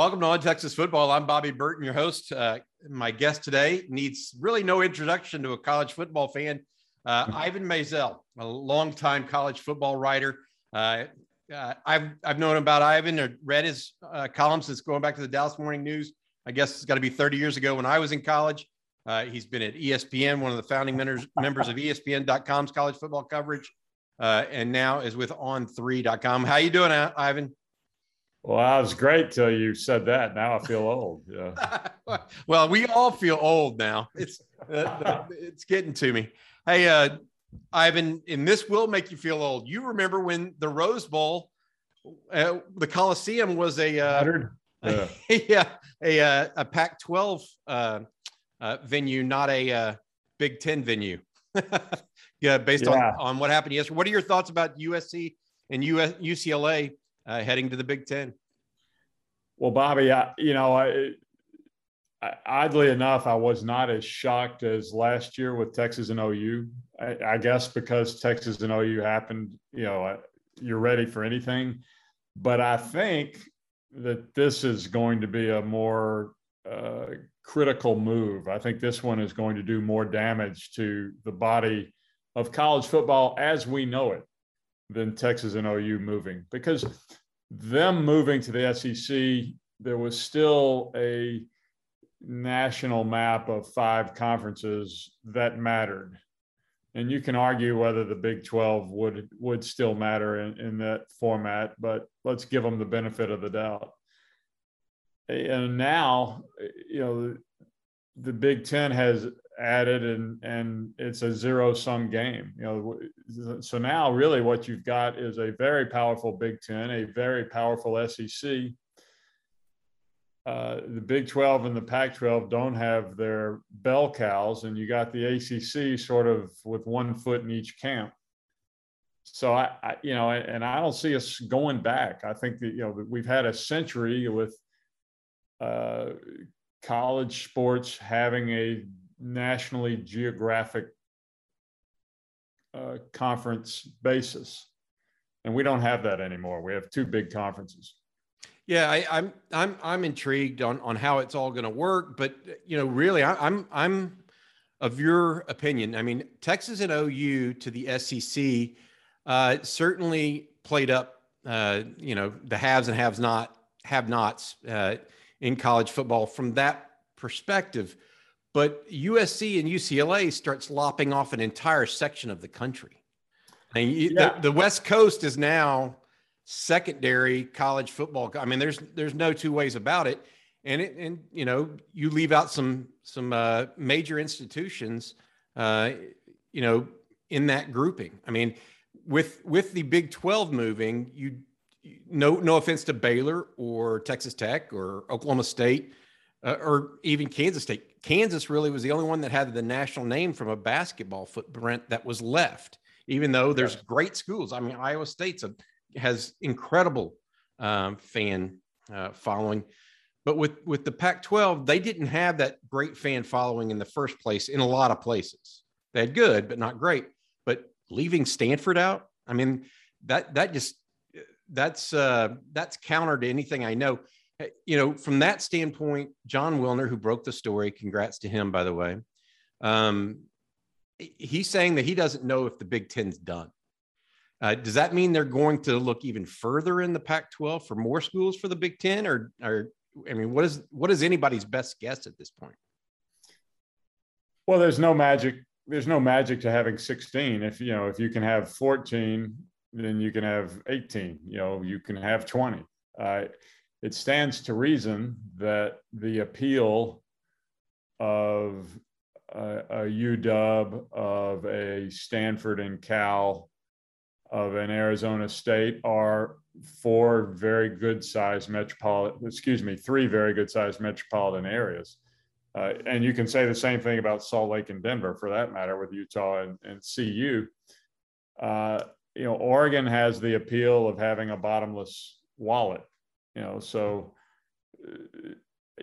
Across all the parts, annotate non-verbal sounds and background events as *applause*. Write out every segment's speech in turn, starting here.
Welcome to On Texas Football. I'm Bobby Burton, your host. Uh, my guest today needs really no introduction to a college football fan. Uh, Ivan Maisel, a longtime college football writer. Uh, uh, I've I've known about Ivan or read his uh, columns since going back to the Dallas Morning News. I guess it's got to be 30 years ago when I was in college. Uh, he's been at ESPN, one of the founding members members of ESPN.com's college football coverage, and now is with On3.com. How you doing, Ivan? Well, that was great till you said that. Now I feel old. Yeah. *laughs* well, we all feel old now. It's uh, it's getting to me. Hey, uh, Ivan, and this will make you feel old. You remember when the Rose Bowl, uh, the Coliseum was a uh, yeah. *laughs* yeah, a uh, a Pac-12 uh, uh, venue, not a uh, Big Ten venue. *laughs* yeah, based yeah. on on what happened yesterday. What are your thoughts about USC and US, UCLA uh, heading to the Big Ten? Well, Bobby, I, you know, I, I, oddly enough, I was not as shocked as last year with Texas and OU. I, I guess because Texas and OU happened, you know, you're ready for anything. But I think that this is going to be a more uh, critical move. I think this one is going to do more damage to the body of college football as we know it than Texas and OU moving because them moving to the SEC, there was still a national map of five conferences that mattered. And you can argue whether the Big 12 would would still matter in, in that format, but let's give them the benefit of the doubt. And now, you know, the Big Ten has added and and it's a zero sum game you know so now really what you've got is a very powerful big 10 a very powerful sec uh, the big 12 and the pac 12 don't have their bell cows and you got the acc sort of with one foot in each camp. So I, I you know and i don't see us going back. I think that you know we've had a century with uh, college sports having a nationally geographic uh, conference basis. And we don't have that anymore. We have two big conferences. Yeah, I, am I'm, I'm I'm intrigued on on how it's all going to work, but you know, really, I, I'm I'm of your opinion. I mean, Texas and OU to the SEC uh, certainly played up, uh, you know, the haves and haves not have nots uh, in college football from that perspective. But USC and UCLA starts lopping off an entire section of the country. I mean, yeah. the, the West Coast is now secondary college football. I mean, there's there's no two ways about it. And it, and you know, you leave out some some uh, major institutions, uh, you know, in that grouping. I mean, with with the Big Twelve moving, you no no offense to Baylor or Texas Tech or Oklahoma State uh, or even Kansas State. Kansas really was the only one that had the national name from a basketball footprint that was left, even though there's great schools. I mean, Iowa State's a, has incredible um, fan uh, following. But with, with the Pac 12, they didn't have that great fan following in the first place in a lot of places. They had good, but not great. But leaving Stanford out, I mean, that that just that's uh, that's counter to anything I know you know, from that standpoint, Jon Wilner, who broke the story, congrats to him, by the way. Um, he's saying that he doesn't know if the Big Ten's done. Uh, does that mean they're going to look even further in the Pac-12 for more schools for the Big Ten, or, or I mean, what is what is anybody's best guess at this point? Well, there's no magic. There's no magic to having 16. If you know, if you can have 14, then you can have 18. You know, you can have 20. Uh, it stands to reason that the appeal of a, a UW, of a Stanford and Cal, of an Arizona State are four very good sized metropolitan, excuse me, three very good sized metropolitan areas. Uh, and you can say the same thing about Salt Lake and Denver for that matter with Utah and, and CU. Uh, you know, Oregon has the appeal of having a bottomless wallet you know so uh,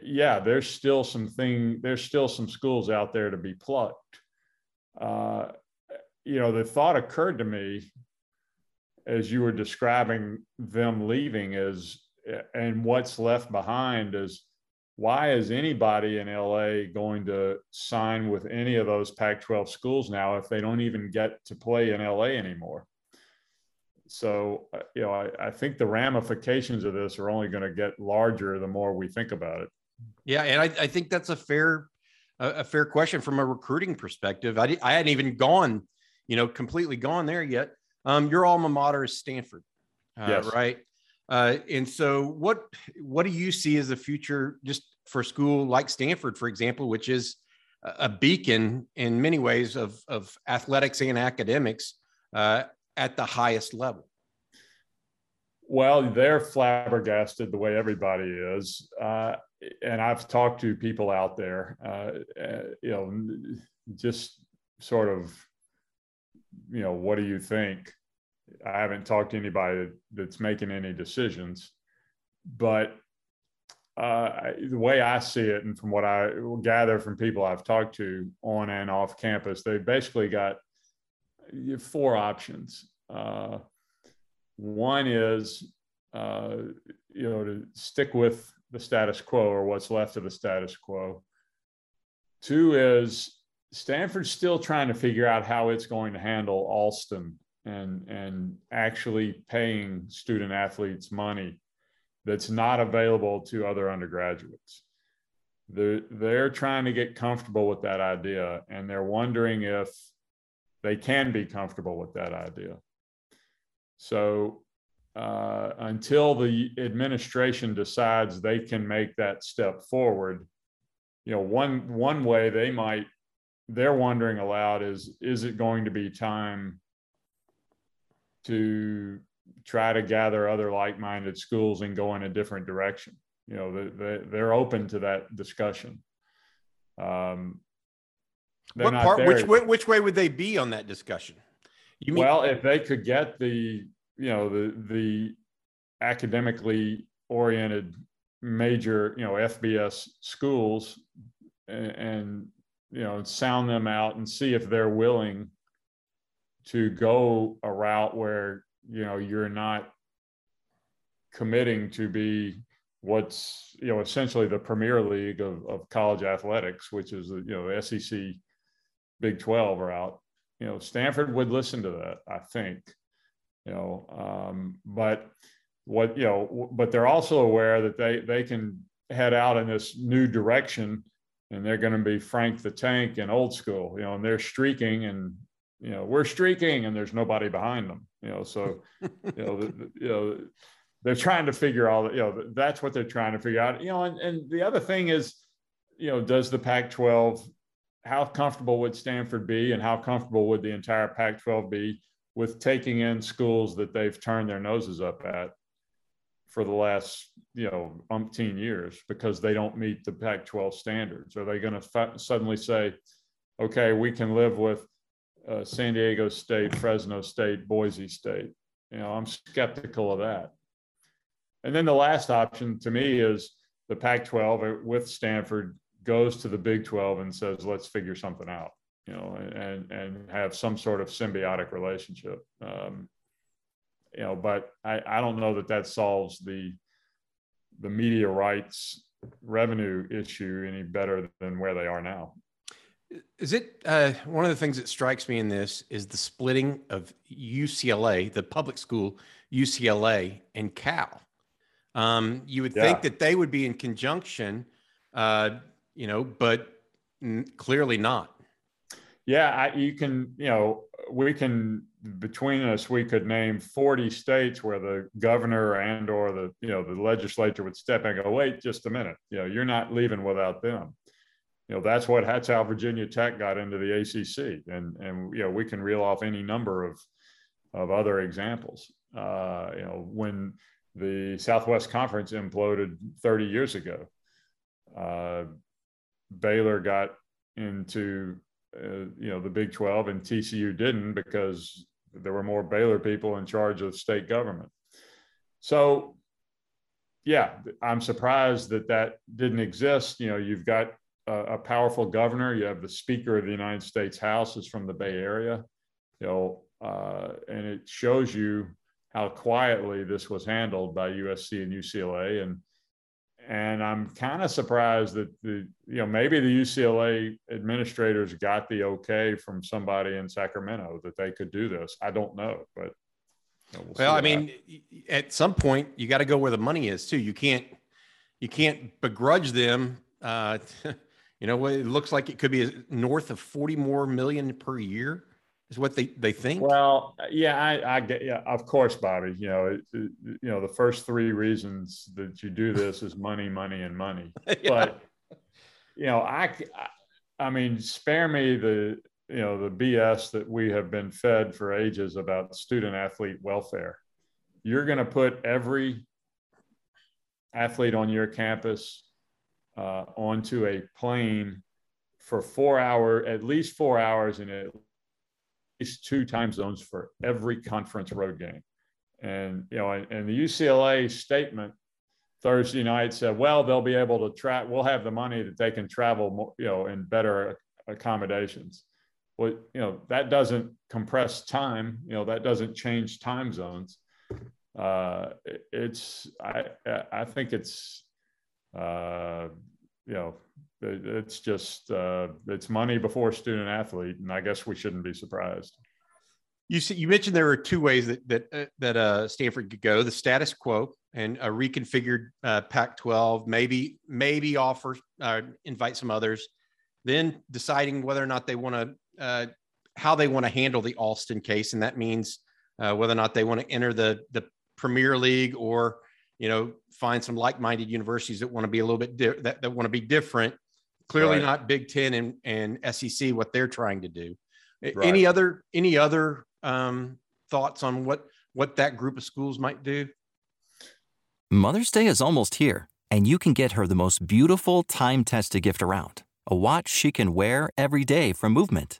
yeah there's still some thing there's still some schools out there to be plucked uh, you know the thought occurred to me as you were describing them leaving is and what's left behind is why is anybody in LA going to sign with any of those Pac 12 schools now if they don't even get to play in LA anymore? So, uh, you know, I, I think the ramifications of this are only going to get larger the more we think about it. Yeah. And I, I think that's a fair, a, fair question from a recruiting perspective. I, I hadn't even gone, you know, completely gone there yet. Um, your alma mater is Stanford, uh, yes. right? Uh, and so, what what do you see as the future, just for a school like Stanford, for example, which is a beacon in many ways of of athletics and academics uh, at the highest level? Well, they're flabbergasted the way everybody is, uh, and I've talked to people out there, uh, you know, just sort of, you know, what do you think? I haven't talked to anybody that's making any decisions, but uh, the way I see it, and from what I gather from people I've talked to on and off campus, they basically got four options. Uh, one is, uh, you know, to stick with the status quo or what's left of the status quo. Two is Stanford's still trying to figure out how it's going to handle Alston and and actually paying student athletes money that's not available to other undergraduates. They're, they're trying to get comfortable with that idea and they're wondering if they can be comfortable with that idea. So uh, until the administration decides they can make that step forward, you know, one one way they might they're wondering aloud is is it going to be time to try to gather other like-minded schools and go in a different direction. You know, they, they're open to that discussion. Um, what part? Which way, which way would they be on that discussion? You mean- well, if they could get the you know the the academically oriented major you know FBS schools and, and you know sound them out and see if they're willing to go a route where you know you're not committing to be what's you know essentially the premier league of, of college athletics which is you know the sec big 12 route you know stanford would listen to that i think you know um, but what you know but they're also aware that they they can head out in this new direction and they're going to be frank the tank and old school you know and they're streaking and you know we're streaking and there's nobody behind them you know so you know the, you know they're trying to figure all you know that's what they're trying to figure out. You know and, and the other thing is you know does the pac 12 how comfortable would stanford be and how comfortable would the entire pac 12 be with taking in schools that they've turned their noses up at for the last you know umpteen years because they don't meet the pac 12 standards are they going to suddenly say okay we can live with uh, San Diego State, Fresno State, Boise State. You know, I'm skeptical of that. And then the last option to me is the Pac 12 with Stanford goes to the Big 12 and says, let's figure something out, you know, and, and have some sort of symbiotic relationship. Um, you know, but I, I don't know that that solves the, the media rights revenue issue any better than where they are now. Is it uh, one of the things that strikes me in this is the splitting of UCLA, the public school UCLA, and Cal. Um, you would yeah. think that they would be in conjunction, uh, you know, but clearly not. Yeah, I, you can, you know, we can between us we could name 40 states where the governor and or the you know the legislature would step in and go wait just a minute you know you're not leaving without them you know that's what that's how Virginia Tech got into the ACC, and and you know we can reel off any number of of other examples. Uh, you know when the Southwest Conference imploded 30 years ago, uh, Baylor got into uh, you know the Big 12, and TCU didn't because there were more Baylor people in charge of state government. So yeah, I'm surprised that that didn't exist. You know, you've got a, powerful governor. You have the Speaker of the United States House is from the Bay Area, you know, uh, and it shows you how quietly this was handled by USC and UCLA, and and I'm kind of surprised that the you know maybe the UCLA administrators got the okay from somebody in Sacramento that they could do this. I don't know, but you know, we'll, well I mean, at some point you got to go where the money is too. You can't you can't begrudge them. Uh, *laughs* you know, it looks like it could be north of forty more million per year is what they they think. Well, yeah, I, I get yeah, of course, Bobby. You know, it, it, you know, the first three reasons that you do this is money, money, and money. *laughs* yeah. But you know, I, I mean, spare me the you know the BS that we have been fed for ages about student athlete welfare. You're going to put every athlete on your campus uh, onto a plane for four hour, at least four hours, and at least two time zones for every conference road game. And you know, and, the UCLA statement Thursday night said, well, they'll be able to track. We'll have the money that they can travel, more, you know, in better accommodations. Well, you know, that doesn't compress time. You know, that doesn't change time zones. Uh, it's I I think it's uh, you know it's just uh, it's money before student athlete, and I guess we shouldn't be surprised. You see, you mentioned there are two ways that that uh, that uh, Stanford could go: the status quo and a reconfigured uh, Pac-12, maybe maybe offer uh, invite some others, then deciding whether or not they want to uh, how they want to handle the Alston case, and that means uh, whether or not they want to enter the the Premier League or you know find some like-minded universities that want to be a little bit di- that, that want to be different clearly right. not big 10 and, and sec what they're trying to do right. any other any other um, thoughts on what what that group of schools might do mother's day is almost here and you can get her the most beautiful time-tested gift around a watch she can wear every day from movement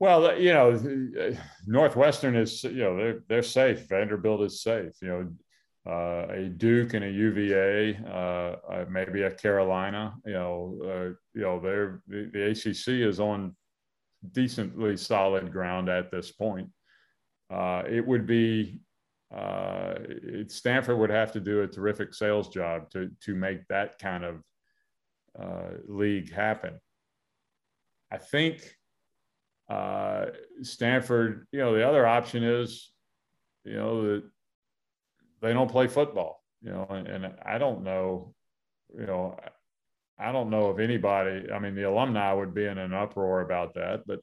Well, you know, Northwestern is, you know, they're, they're safe. Vanderbilt is safe. You know, uh, a Duke and a UVA, uh, uh, maybe a Carolina. You know, uh, you know, they're the, the, ACC is on decently solid ground at this point. Uh, it would be uh, it, Stanford would have to do a terrific sales job to to make that kind of league happen. I think Uh, Stanford. You know, the other option is, you know, that they don't play football, you know, and, and I don't know, you know, I don't know if anybody, I mean, the alumni would be in an uproar about that, but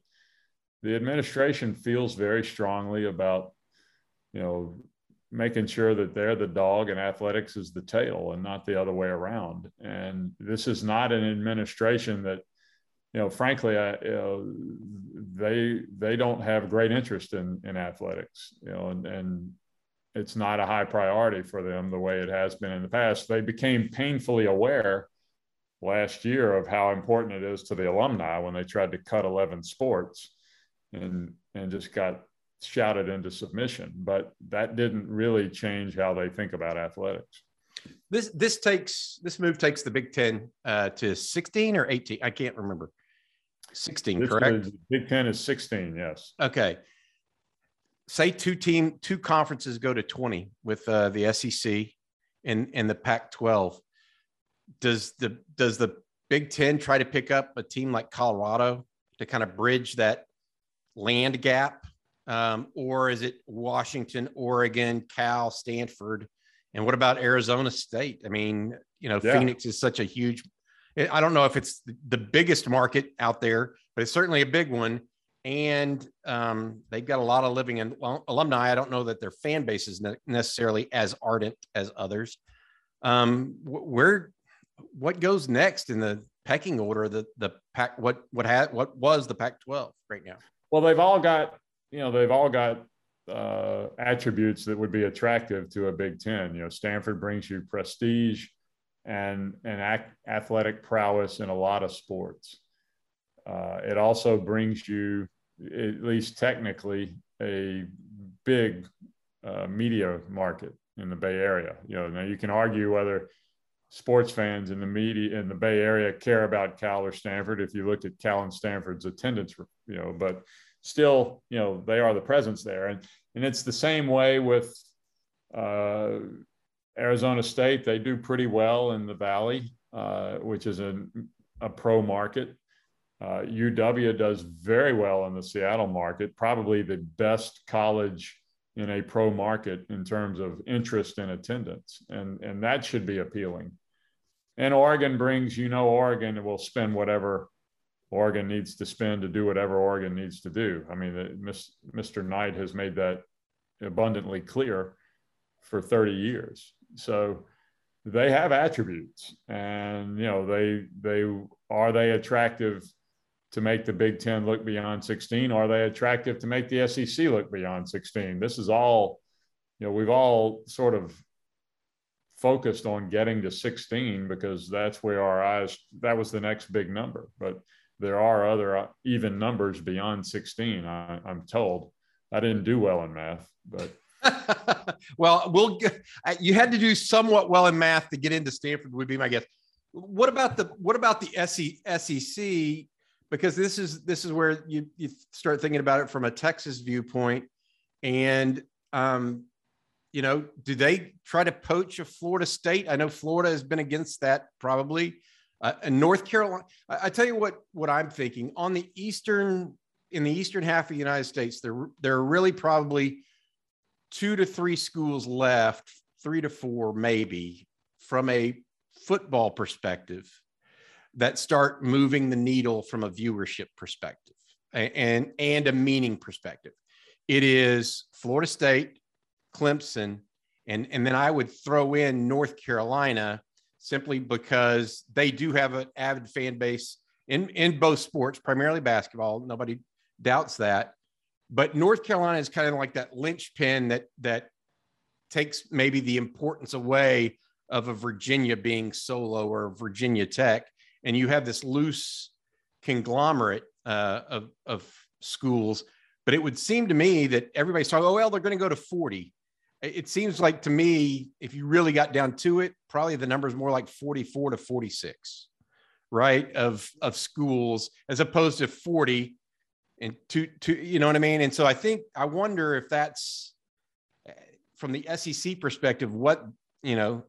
the administration feels very strongly about, you know, making sure that they're the dog and athletics is the tail and not the other way around. And this is not an administration that, you know, frankly, I, you know, they they don't have great interest in in athletics, you know, and and it's not a high priority for them the way it has been in the past. They became painfully aware last year of how important it is to the alumni when they tried to cut 11 sports and and just got shouted into submission. But that didn't really change how they think about athletics. This this takes this move takes the big 10 uh, to 16 or 18 i can't remember 16 this correct? big 10 is 16 yes. Okay. Say two team two conferences go to 20 with uh, the SEC and and the Pac-12 does the does the Big 10 try to pick up a team like Colorado to kind of bridge that land gap? Um, or is it Washington, Oregon, Cal, Stanford? And what about Arizona State? I mean, you know, yeah. Phoenix is such a huge I don't know if it's the biggest market out there, but it's certainly a big one. And um, they've got a lot of living in well, alumni. I don't know that their fan base is ne- necessarily as ardent as others. Um, where, what goes next in the pecking order? The the pack what what had what was the Pac-12 right now? Well, they've all got you know they've all got uh, attributes that would be attractive to a Big Ten. You know, Stanford brings you prestige and and ac- athletic prowess in a lot of sports. Uh, it also brings you, at least technically, a big uh, media market in the Bay Area. You know, now you can argue whether sports fans in the media in the Bay Area care about Cal or Stanford. If you look at Cal and Stanford's attendance, you know, but still, you know, they are the presence there, and and it's the same way with uh, Arizona State. They do pretty well in the Valley, uh, which is a, a pro market. Uh, UW does very well in the Seattle market, probably the best college in a pro market in terms of interest and attendance, and and that should be appealing. And Oregon brings, you know, Oregon will spend whatever Oregon needs to spend to do whatever Oregon needs to do. I mean, Mr. Knight has made that abundantly clear for 30 years. So they have attributes, and you know, they they are they attractive to make the Big Ten look beyond 16? Are they attractive to make the SEC look beyond 16? This is all, you know, we've all sort of focused on getting to 16 because that's where our eyes, that was the next big number. But there are other uh, even numbers beyond 16, I, I'm told. I didn't do well in math, but. Well, we'll get, you had to do somewhat well in math to get into Stanford would be my guess. What about the what about the SEC? Because this is this is where you you start thinking about it from a Texas viewpoint, and um, you know, do they try to poach a Florida State? I know Florida has been against that probably. Uh, and North Carolina, I, I, tell you what, what I'm thinking on the eastern, in the eastern half of the United States, there there are really probably two to three schools left, three to four maybe, from a football perspective, that start moving the needle from a viewership perspective and and a meaning perspective. It is Florida State, Clemson, and and then I would throw in North Carolina simply because they do have an avid fan base in, in both sports, primarily basketball. Nobody doubts that. But North Carolina is kind of like that linchpin that that takes maybe the importance away of a Virginia being solo or Virginia Tech, and you have this loose conglomerate uh, of of schools. But it would seem to me that everybody's talking, oh well, they're going to go to forty it seems like to me, if you really got down to it, probably the number is more like 44 to 46, right? Of of schools as opposed to 40 and two, two, you know what I mean? And so I think I wonder if that's eh, from the SEC perspective, what you know,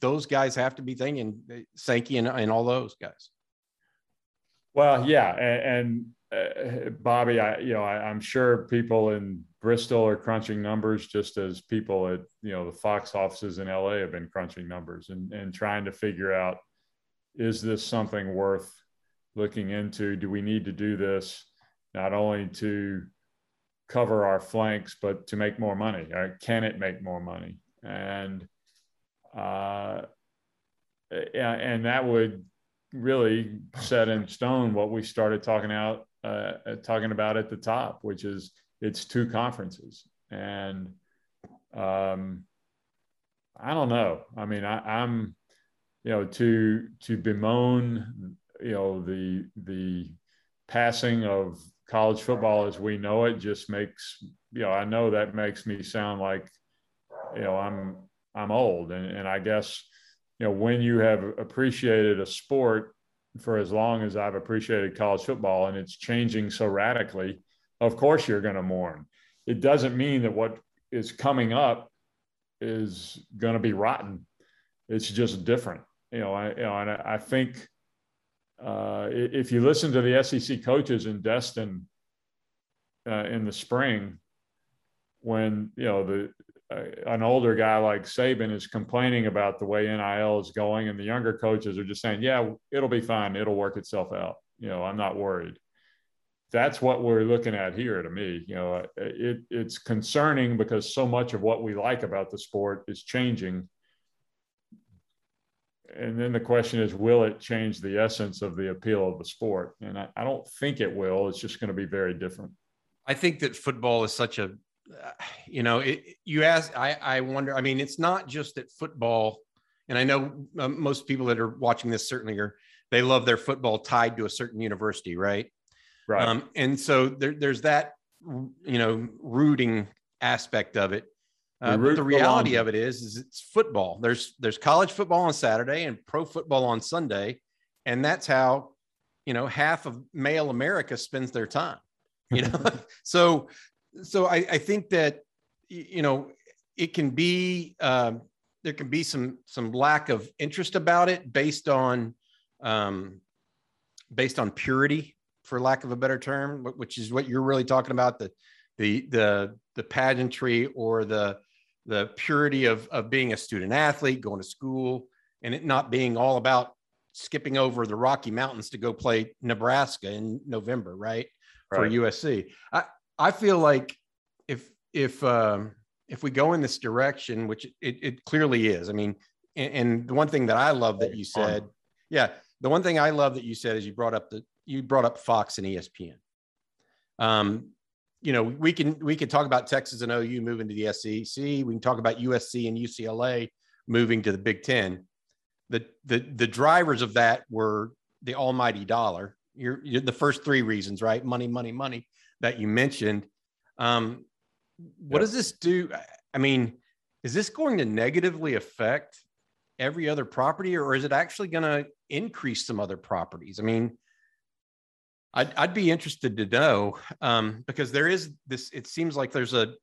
those guys have to be thinking, eh, Sankey and, and all those guys. Well, yeah, and, and uh, Bobby, I you know I, I'm sure people in Bristol are crunching numbers just as people at you know the Fox offices in LA have been crunching numbers and, and trying to figure out is this something worth looking into? Do we need to do this not only to cover our flanks but to make more money? Or can it make more money? And uh, and that would really set in stone what we started talking out uh, talking about at the top, which is it's two conferences and um, i don't know i mean I, i'm you know to to bemoan you know the the passing of college football as we know it just makes you know i know that makes me sound like you know i'm i'm old and, and i guess you know when you have appreciated a sport for as long as i've appreciated college football and it's changing so radically of course you're going to mourn. It doesn't mean that what is coming up is going to be rotten. It's just different, you know. I, you know, and I, I think uh, if you listen to the SEC coaches in Destin uh, in the spring, when you know the an older guy like Saban is complaining about the way NIL is going, and the younger coaches are just saying, "Yeah, it'll be fine. It'll work itself out." You know, I'm not worried. That's what we're looking at here. To me, you know, it, it's concerning because so much of what we like about the sport is changing. And then the question is, will it change the essence of the appeal of the sport? And I, I don't think it will. It's just going to be very different. I think that football is such a you know, it, you ask, I, I wonder, I mean, it's not just that football, and I know um, most people that are watching this certainly are, they love their football tied to a certain university, right? Right. Um, and so there, there's that, you know, rooting aspect of it. Uh, but the reality of it is, is it's football. There's there's college football on Saturday and pro football on Sunday, and that's how, you know, half of male America spends their time. You know, *laughs* *laughs* so so I, I think that you know it can be um, there can be some some lack of interest about it based on um, based on purity, for lack of a better term, which is what you're really talking about the the the the pageantry or the the purity of of being a student athlete, going to school, and it not being all about skipping over the Rocky Mountains to go play Nebraska in November, right? For right. USC. I, I feel like if if um, if we go in this direction, which it, it clearly is, I mean, and, and, the one thing that I love that you said, yeah, the one thing I love that you said is you brought up the you brought up Fox and ESPN. Um, you know, we can we can talk about Texas and OU moving to the SEC. We can talk about USC and UCLA moving to the Big Ten. The the the drivers of that were the almighty dollar. You're, you're the first three reasons, right? Money, money, money that you mentioned. Um, what does this do? I mean, is this going to negatively affect every other property or is it actually going to increase some other properties? I mean, I'd, I'd be interested to know um, because there is this, it seems like there's a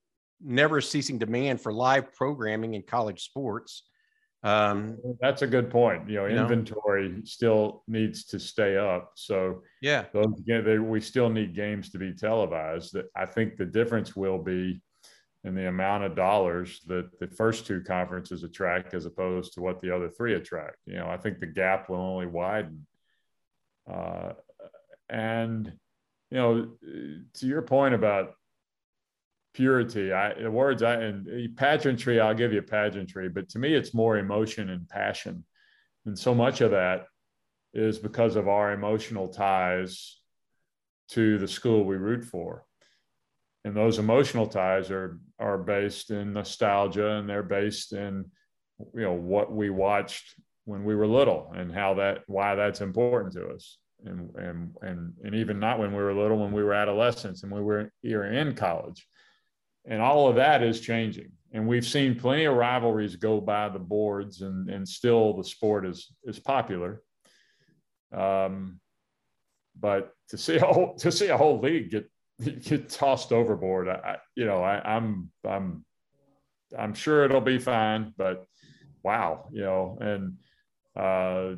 never ceasing demand for live programming in college sports. Um, That's a good point. You know, you inventory know? still needs to stay up. So yeah, those, they, we still need games to be televised. I think the difference will be in the amount of dollars that the first two conferences attract as opposed to what the other three attract. You know, I think the gap will only widen. Uh, and you know, to your point about purity. I the words I and pageantry, I'll give you pageantry, but to me it's more emotion and passion. And so much of that is because of our emotional ties to the school we root for. And those emotional ties are are based in nostalgia and they're based in you know what we watched when we were little and how that why that's important to us and and and and even not when we were little when we were adolescents and we were here in college and all of that is changing. And we've seen plenty of rivalries go by the boards, and, and still the sport is is popular. Um, but to see a whole to see a whole league get *laughs* get tossed overboard, I, you know, I, I'm I'm I'm sure it'll be fine. But wow, you know, and uh,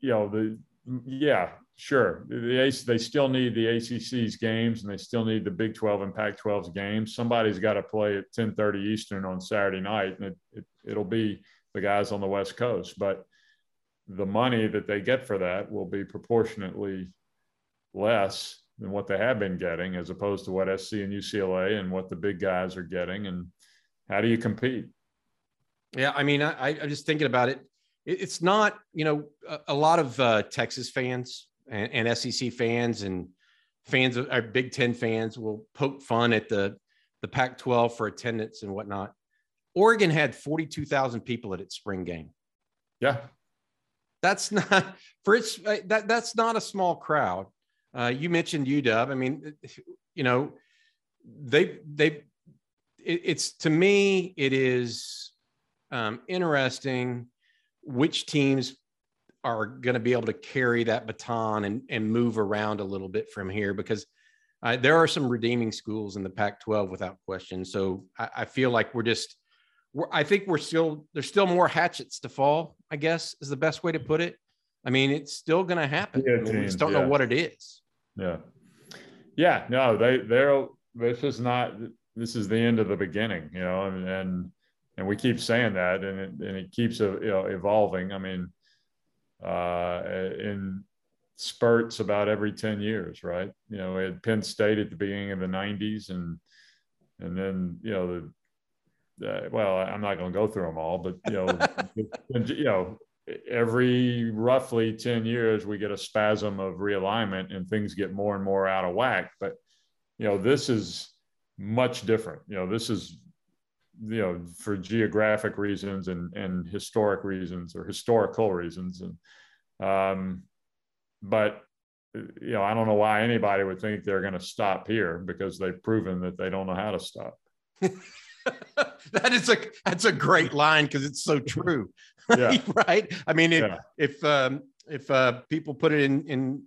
you know the Mm, yeah, Sure, the they still need the ACC's games, and they still need the Big 12 and Pac-12's games. Somebody's got to play at 10:30 Eastern on Saturday night, and it, it it'll be the guys on the West Coast. But the money that they get for that will be proportionately less than what they have been getting, as opposed to what SC and UCLA and what the big guys are getting. And how do you compete? Yeah, I mean, I, I'm just thinking about it. It's not, you know, a, a lot of uh, Texas fans and, and SEC fans and fans of our Big Ten fans will poke fun at the the Pac-12 for attendance and whatnot. Oregon had 42,000 people at its spring game. Yeah, that's not for its uh, that that's not a small crowd. Uh, you mentioned UW. I mean, you know, they they it, it's to me it is um, interesting which teams are going to be able to carry that baton and, and move around a little bit from here because uh, there are some redeeming schools in the Pac 12 without question. So I, I feel like we're just, we're, I think we're still, there's still more hatchets to fall, I guess is the best way to put it. I mean, it's still going to happen. Yeah, I mean, we just don't yeah. know what it is. Yeah. Yeah. No, they, they're, this is not, this is the end of the beginning, you know, and and, and we keep saying that, and it, and it keeps uh, you know, evolving. I mean, uh, in spurts about every 10 years, right? You know, at Penn State at the beginning of the 90s and and then, you know, the, uh, well, I'm not going to go through them all, but you know, *laughs* you know, every roughly 10 years we get a spasm of realignment and things get more and more out of whack, but you know, this is much different. You know, this is you know for geographic reasons and and historic reasons or historical reasons and um but you know, I don't know why anybody would think they're going to stop here because they've proven that they don't know how to stop. *laughs* that is a that's a great line because it's so true, *laughs* right? Yeah. right? I mean, if yeah. if um, if uh, people put it in in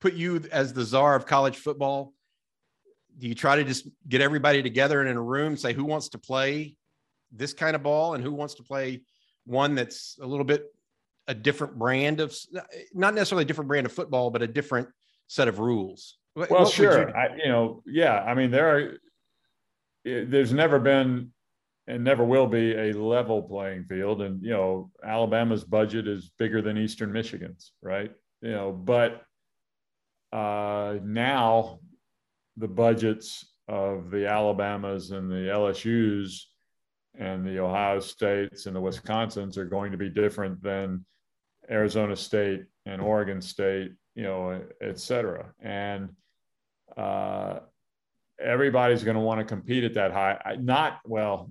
put you as the czar of college football, do you try to just get everybody together and in a room, say who wants to play this kind of ball and who wants to play one that's a little bit a different brand of not necessarily a different brand of football, but a different set of rules. Well, what sure. You, I, you know, yeah. I mean, there are. There's never been and never will be a level playing field. And you know, Alabama's budget is bigger than Eastern Michigan's, right? You know, but uh, now the budgets of the Alabamas and the LSU's and the Ohio States and the Wisconsins are going to be different than Arizona State and Oregon State, you know, et cetera. And uh, everybody's going to want to compete at that high. Not well.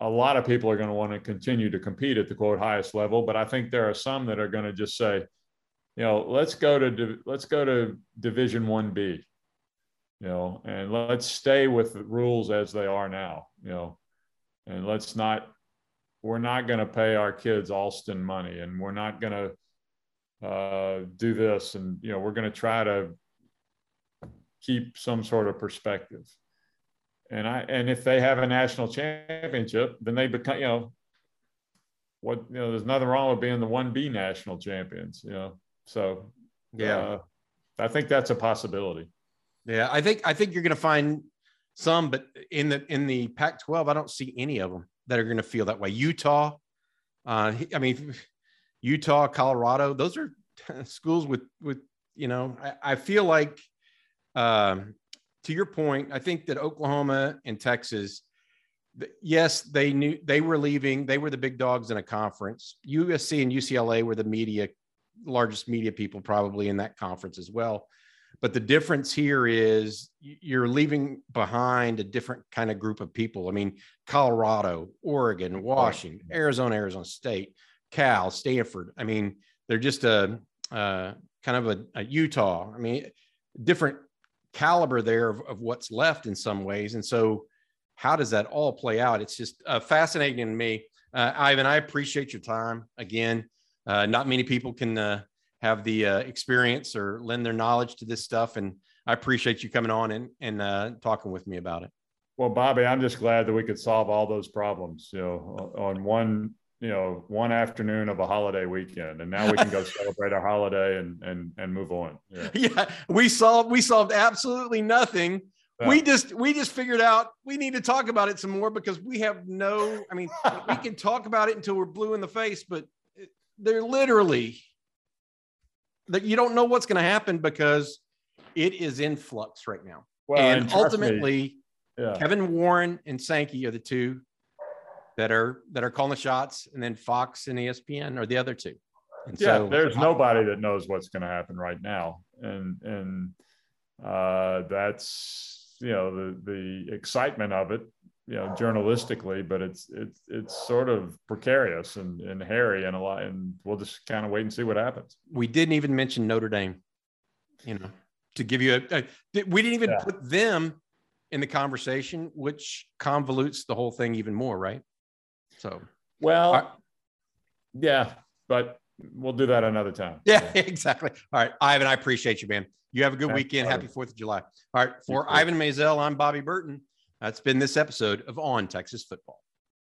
A lot of people are going to want to continue to compete at the quote highest level, but I think there are some that are going to just say, you know, let's go to let's go to Division One B, you know, and let's stay with the rules as they are now, you know, and let's not we're not going to pay our kids Alston money and we're not going to uh, do this. And, you know, we're going to try to keep some sort of perspective. And I, and if they have a national championship, then they become, you know, what, you know, there's nothing wrong with being the 1B national champions, you know? So, yeah, uh, I think that's a possibility. Yeah. I think, I think you're going to find some, but in the, in the Pac 12, I don't see any of them that are going to feel that way. Utah, uh, I mean, *laughs* Utah, Colorado, those are *laughs* schools with with you know. I, I feel like, um, to your point, I think that Oklahoma and Texas, yes, they knew they were leaving. They were the big dogs in a conference. USC and UCLA were the media largest media people probably in that conference as well. But the difference here is you're leaving behind a different kind of group of people. I mean, Colorado, Oregon, Washington, Arizona, Arizona State, Cal, Stanford. I mean, they're just a, kind of a, a, Utah. I mean, different caliber there of, of, what's left in some ways. And so, how does that all play out? It's just uh, fascinating to me. Uh, Ivan, I appreciate your time again. Uh, not many people can uh, have the uh, experience or lend their knowledge to this stuff. And I appreciate you coming on and, and uh, talking with me about it. Well, Bobby, I'm just glad that we could solve all those problems, you know, on one, you know, one afternoon of a holiday weekend, and now we can go *laughs* celebrate our holiday and and and move on. Yeah, *laughs* yeah we solved we solved absolutely nothing. Yeah. We just we just figured out we need to talk about it some more because we have no. I mean, we can talk about it until we're blue in the face, but they're literally that you don't know what's going to happen because it is in flux right now. Well, and, and ultimately, yeah. Kevin Warren and Sankey are the two that are that are calling the shots, and then Fox and ESPN are the other two. And yeah, so, there's nobody that knows what's going to happen right now, and and uh, that's you know the the excitement of it you know journalistically but it's it's it's sort of precarious and, and hairy and a lot and we'll just kind of wait and see what happens. We didn't even mention notre dame you know to give you a, a we didn't even yeah. put them in the conversation which convolutes the whole thing even more right? So well I, yeah but we'll do that another time. *laughs* Yeah, exactly. All right ivan i appreciate you man. You have a good Thanks, weekend. Happy fourth of july. All right for ivan maisel i'm bobby burton that's been this episode of On Texas Football.